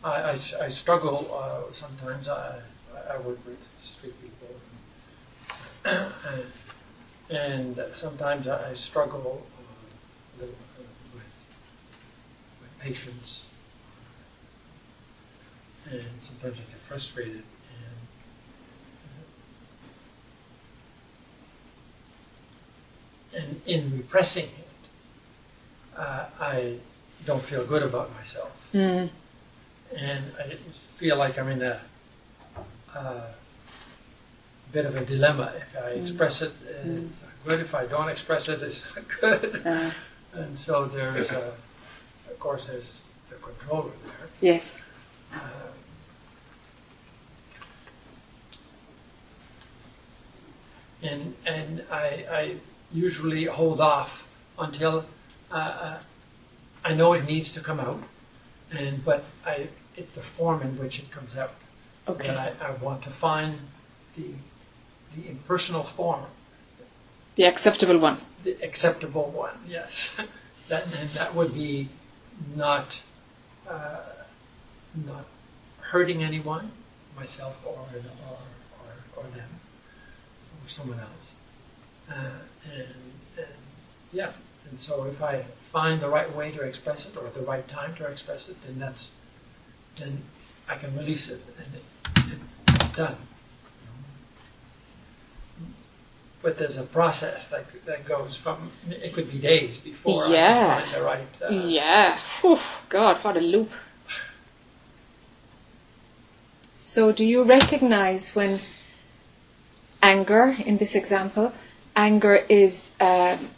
I, I s- I struggle uh, sometimes. I, I work with street people, and, and sometimes I struggle uh, a little, uh, with with patience, and sometimes I get frustrated. And uh, and in repressing it, uh, I don't feel good about myself Mm. and I feel like I'm in a uh, bit of a dilemma. If I express it, uh, it's not good. If I don't express it, it's not good. Uh, And so there's, a, of course, there's the controller there. yes. Uh, and and I, I usually hold off until uh, uh, I know it needs to come out, and but I it's the form in which it comes out Okay. that I, I want to find the the impersonal form, The acceptable one. the acceptable one. Yes, that and that would be not uh, not hurting anyone, myself or or or, or them someone else. Uh, and, and yeah, and so if I find the right way to express it or the right time to express it, then that's then I can release it and it, it, it's done. But there's a process that that goes from it could be days before Yeah. I can find the right. Uh, Yeah. Whew, God, what a loop. So, do you recognize when anger, in this example, anger is um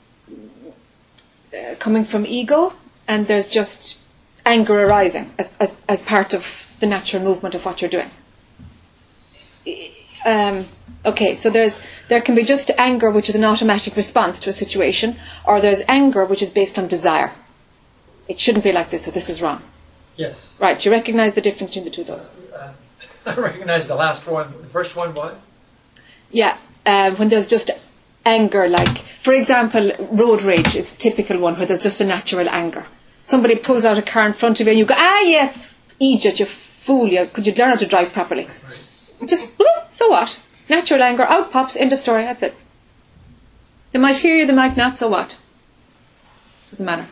uh, coming from ego and there's just anger arising as, as, as part of the natural movement of what you're doing? Um, Okay, so there's there can be just anger, which is an automatic response to a situation, or there's anger, which is based on desire. It shouldn't be like this, or this is wrong. Yes. Right? You recognise the difference between the two of those? Uh, I recognize the last one. The first one was? Yeah. Um, when there's just anger, like for example, road rage is a typical one where there's just a natural anger. Somebody pulls out a car in front of you, and you go, "Ah, yeah, idiot, you fool! You could you learn how to drive properly?" Just so what? Natural anger out pops. End of story. That's it. They might hear you, they might not. So what? Doesn't matter.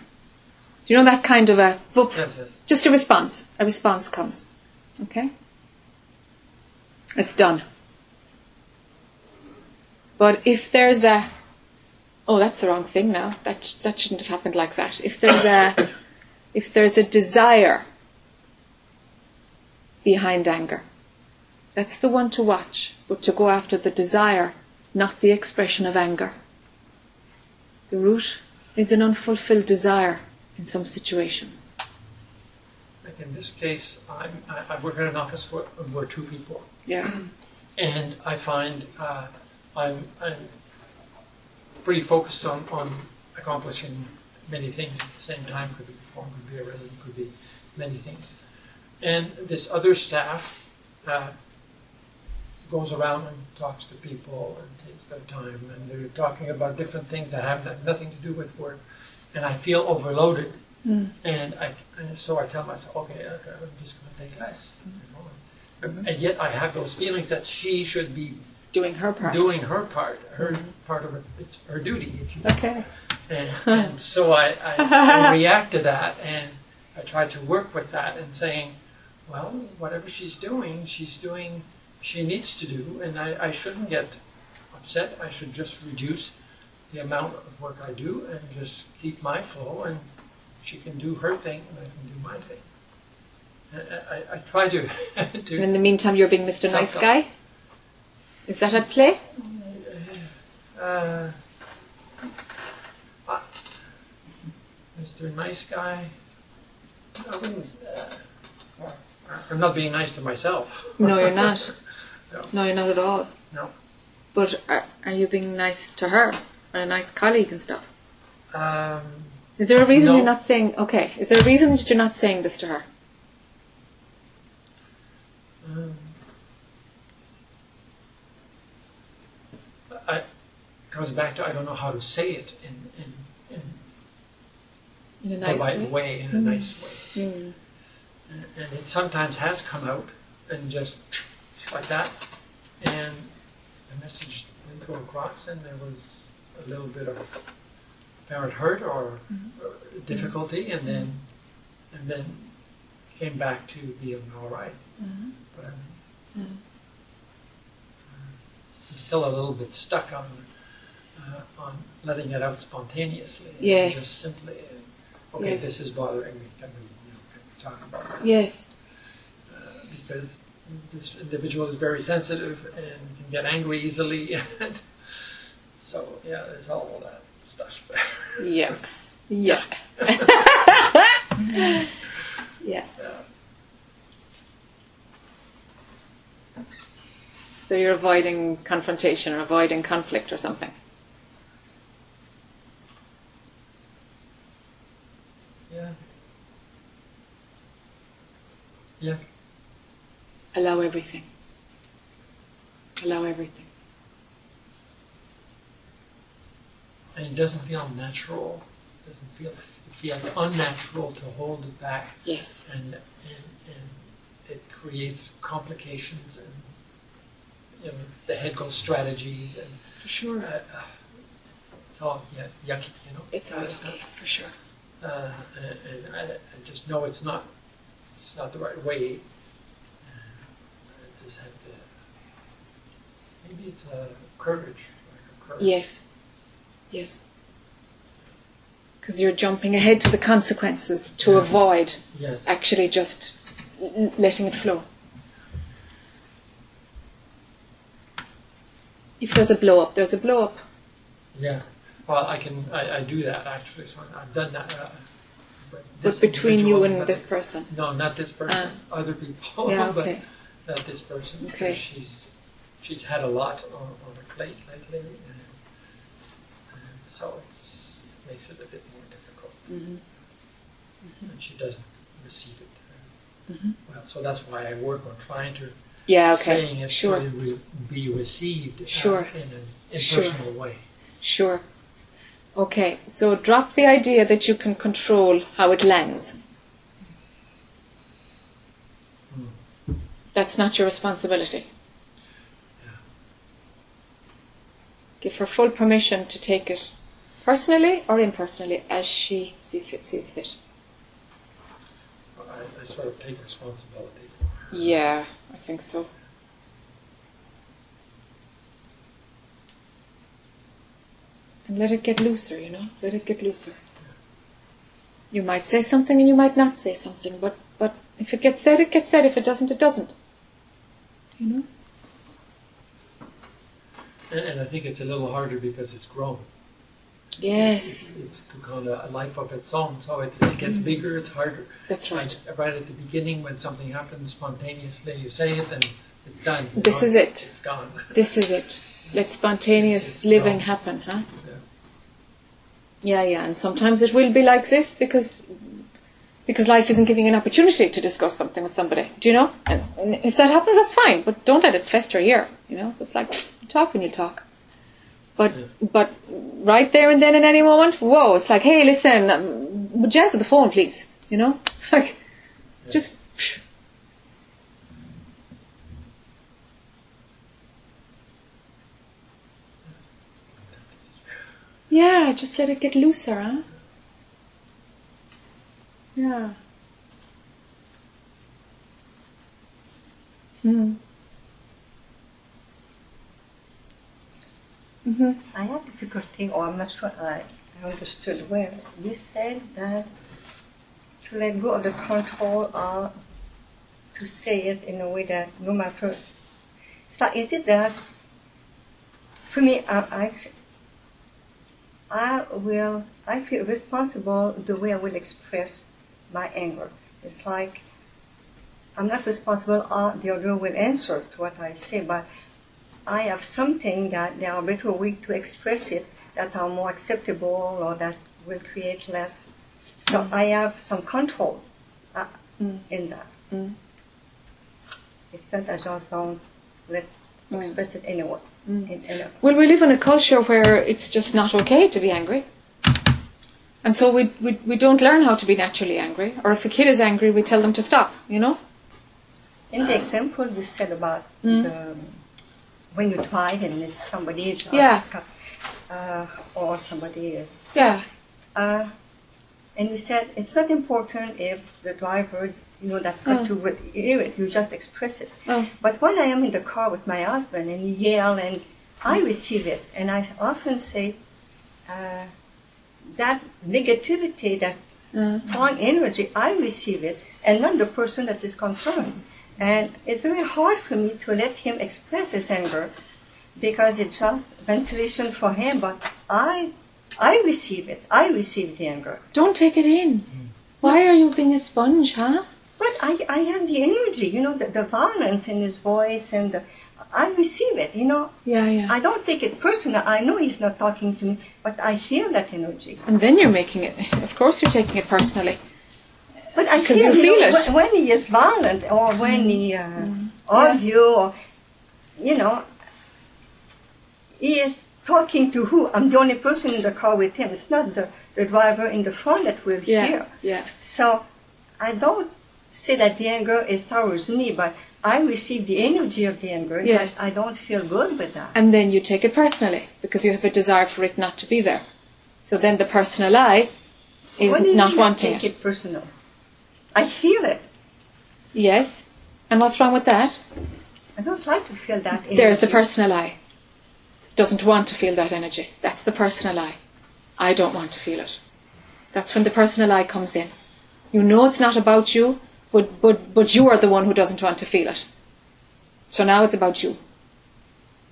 Do you know that kind of a whoop? Yes, yes. Just a response. A response comes. Okay? It's done. But if there's a oh, that's the wrong thing now. That sh- that shouldn't have happened like that. If there's a if there's a desire behind anger, that's the one to watch, but to go after the desire, not the expression of anger. The root is an unfulfilled desire in some situations. Like in this case, I'm, I, I work in an office where we're two people. Yeah. and I find uh, I'm, I'm pretty focused on, on accomplishing many things at the same time. Could be perform, could be a resident, could be many things. And this other staff uh, goes around and talks to people and takes their time, and they're talking about different things that have no- nothing to do with work. And I feel overloaded, and I and so I tell myself, okay, okay I'm just going to take less. you know. And- And yet I have those feelings that she should be Doing her part. doing her part, her part of it, it's her duty, if you. Okay. And, and so I, I, I react to that and I try to work with that and saying, well, whatever she's doing, she's doing, she needs to do, and I, I shouldn't get upset. I should just reduce the amount of work I do and just keep my flow, and she can do her thing and I can do my thing. I, I, I try to, And to in the meantime, you're being Mr. Nice Guy? Is that at play? Uh, uh, Mr. Nice Guy. I wouldn't. Uh, I'm not being nice to myself. No, you're not. No. No, you're not at all. No. But are, are you being nice to her? Or a nice colleague and stuff? Um, Is there a reason No. you're not saying, okay, is there a reason that you're not saying this to her? um, I, it comes back to I don't know how to say it in in, in In a nice right way? way, in a nice way. Mm. And, and it sometimes has come out and just like that, and the message didn't across, and there was a little bit of apparent hurt or uh, difficulty, and then and then came back to being all right. Mhm. But I'm, Mhm. I'm still a little bit stuck on uh, on letting it out spontaneously. Yes. Just simply, okay, Yes. this is bothering me. Can we, you know, can we talk about it? Yes. uh, because this individual is very sensitive and can get angry easily. And so, yeah, there's all that stuff there. Yeah. Yeah. yeah. Yeah. So you're avoiding confrontation or avoiding conflict or something? Yeah. Yeah. Allow everything. Allow everything. And it doesn't feel natural. It doesn't feel. It feels unnatural to hold it back, Yes. and and and it creates complications, and you know, the head goes strategies, and For sure. uh, uh, it's all yeah, yucky, you know. It's all not- okay. For sure. uh, and, and I, I just know it's not it's not the right way. Uh, I just have to maybe it's a courage, like a courage. Yes. Yes. Because you're jumping ahead to the consequences to Yeah. avoid Yes. actually just letting it flow. If there's a blow up, there's a blow up. Yeah. Well, I can I, I do that actually. So I've done that. Uh, But between you and this person. No, not this person. Other people. Yeah, but not this person. Okay. She's she's had a lot on, on her plate lately, and, and so it makes it a bit more difficult. Mhm. And she doesn't receive it uh, Mhm. well. So that's why I work on trying to Yeah, okay. saying it Sure. so it will be received uh, Sure. in an Sure. impersonal way. Sure. Okay, so drop the idea that you can control how it lands. That's not your responsibility. Give her full permission to take it personally or impersonally as she see fit, sees fit. I, I sort of take responsibility. Yeah, I think so. And let it get looser, you know? Let it get looser. You might say something and you might not say something, but, but if it gets said, it gets said. If it doesn't, it doesn't. You know? And, and I think it's a little harder because it's grown. Yes, It's, it's on a, life of its own, so it's, it gets mm-hmm. bigger, it's harder. that's right. Like, right at the beginning, when something happens spontaneously, you say it and it's done. This know, is it. It's gone. This is it. Let spontaneous living happen, huh? Yeah, yeah. And sometimes it will be like this because because life isn't giving an opportunity to discuss something with somebody. Do you know? And, and if that happens, that's fine. But don't let it fester here. You know, so it's like talk when you talk. But but right there and then in any moment, whoa! It's like, hey, listen, um, answer the phone, please? You know, it's like just. Yeah, just let it get looser, huh? Yeah. Hmm. Mm-hmm. I have difficulty, or I'm not sure I understood well. You said that to let go of the control or to say it in a way that no matter. So is it that for me, I, I, I will, I feel responsible the way I will express my anger. It's like I'm not responsible, or the other will answer to what I say, but I have something that there are better ways to express it that are more acceptable or that will create less. So I have some control uh, Mm. in that. Mm. It's not I just don't let Mm. express it anyway. Mm. In, in a, Well, we live in a culture where it's just not okay to be angry. And so we, we, we don't learn how to be naturally angry. Or if a kid is angry, we tell them to stop, you know? in the example you said about Mm. the, when you drive and if somebody just Yeah. uh, or somebody is Yeah. Uh, and you said it's not important if the driver, you know, that cut Oh. you will hear it. You just express it. Oh. But when I am in the car with my husband and he yell and I receive it, and I often say uh, that negativity, that Mm. strong energy, I receive it, and not the person that is concerned. And it's very hard for me to let him express his anger because it's just ventilation for him. But I, I receive it. I receive the anger. Don't take it in. Why are you being a sponge, huh? But I, I have the energy, you know, the, the violence in his voice, and the, I receive it. You know, Yeah, yeah. I don't take it personal. I know he's not talking to me, but I feel that energy. And then you're making it, of course, you're taking it personally. But I feel, you feel know, it. When, he is violent or when he uh, argue or you know, he is talking to who? I'm the only person in the car with him. It's not the, the driver in the front that will Yeah, hear. yeah. So I don't say that the anger is towards me, but I receive the energy of the anger. but Yes. I don't feel good with that. And then you take it personally because you have a desire for it not to be there. So then the personal I is what do you not mean I wanting take it. it personal? I feel it. Yes. And what's wrong with that? I don't like to feel that energy. There's the personal I. Doesn't want to feel that energy. That's the personal I. I don't want to feel it. That's when the personal I comes in. You know it's not about you, but, but, but you are the one who doesn't want to feel it. So now it's about you.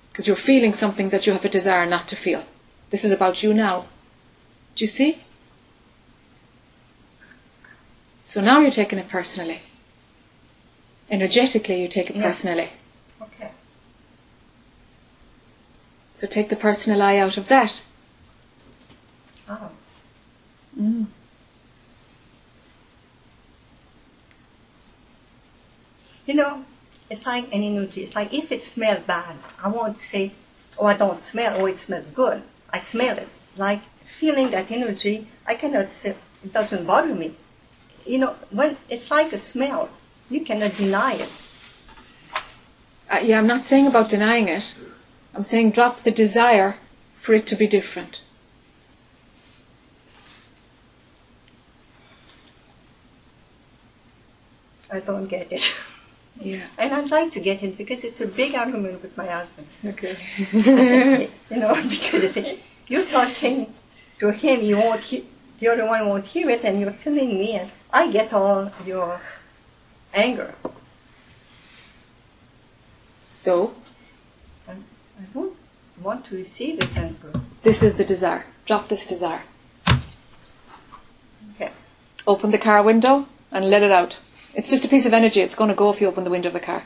Because you're feeling something that you have a desire not to feel. This is about you now. Do you see? So now you're taking it personally. Energetically, you take it Yeah. personally. Okay. So take the personal I out of that. Oh. Mm. You know, it's like an energy. It's like if it smells bad, I won't say, oh, I don't smell, oh, it smells good. I smell it. Like feeling that energy, I cannot say, it doesn't bother me. You know, when it's like a smell, you cannot deny it. Uh, yeah, I'm not saying about denying it. I'm saying drop the desire for it to be different. I don't get it. Yeah. And I'd like to get in because it's a big argument with my husband. Okay. Said, you know, because I said, you're talking to him, you won't he- the other one won't hear it, and you're telling me, and I get all your anger. So, I don't want to receive this anger. this is the desire. Drop this desire. Okay. Open the car window and let it out. It's just a piece of energy. It's going to go if you open the window of the car.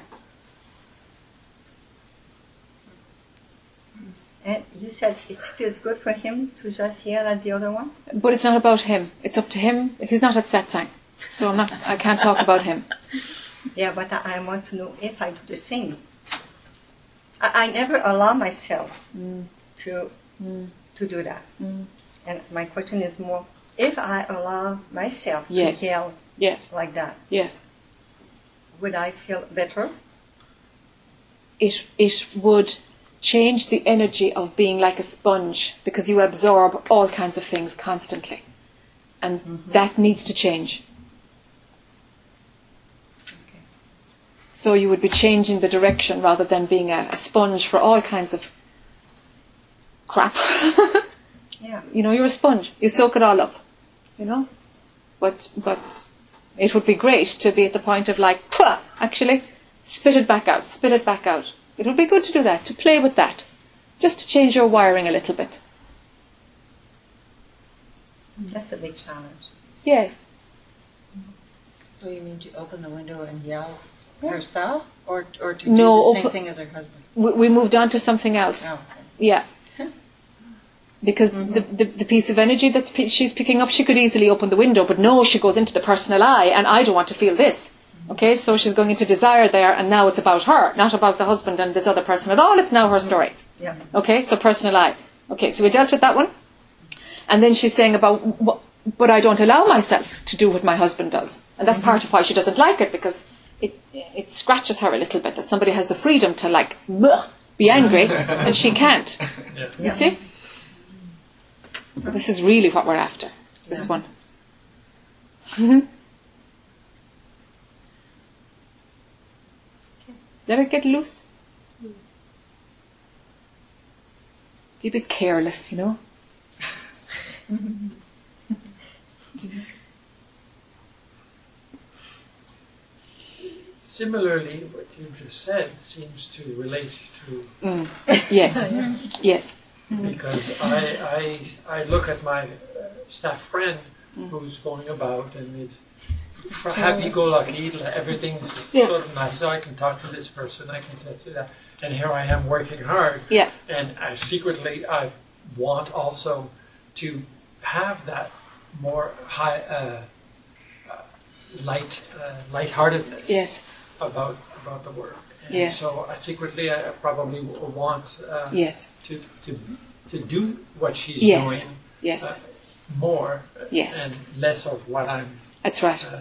And you said it feels good for him to just yell at the other one? But it's not about him. It's up to him. He's not at satsang. So I'm not, I can't talk about him. Yeah, but I, want to know if I do the same. I, I never allow myself to to do that. Mm. And my question is more, if I allow myself Yes. to yell Yes, like that, yes. would I feel better? It, it would change the energy of being like a sponge because you absorb all kinds of things constantly. And mm-hmm. that needs to change. So you would be changing the direction rather than being a, a sponge for all kinds of crap. Yeah. you know, you're a sponge. You soak it all up. You know? But but it would be great to be at the point of like, Pwah! actually, spit it back out, spit it back out. It would be good to do that, to play with that. Just to change your wiring a little bit. That's a big challenge. Yes. So you mean to open the window and yell herself, or or to No, do the same thing as her husband? We, we moved on to something else. Oh, okay. Yeah. Because mm-hmm. the, the, the piece of energy that she's picking up, she could easily open the window, but no, she goes into the personal I, and I don't want to feel this. Okay, so she's going into desire there, and now it's about her, not about the husband and this other person at all. It's now her story. Yeah. Okay, so personal I. Okay, so we dealt with that one. And then she's saying about, "Wh- but I don't allow myself to do what my husband does. And that's part of why she doesn't like it, because it, it scratches her a little bit that somebody has the freedom to like, be angry, and she can't. Yeah. You see? So this is really what we're after. This one. Mhm. Let it get loose. Be a bit careless, you know. Similarly, what you just said seems to relate to Mm. Yes. Yes. Because I, I, I look at my staff friend who's going about and is happy-go-lucky, everything's Yeah. sort of nice. So I can talk to this person, I can to that, and here I am working hard. Yeah. And I secretly, I want also to have that more high, uh, uh, light, uh, lightheartedness Yes. about about the work. And Yes. So I secretly, I probably want uh, Yes. to to to do what she's Yes. doing Yes. uh, more Yes. and less of what I'm. That's right. Uh,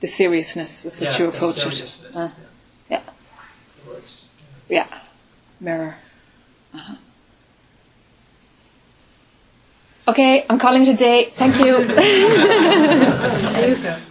The seriousness with which yeah, you approach it. Uh, yeah. yeah. So it's, Yeah. Mirror. Uh-huh. Okay, I'm calling today. Thank you.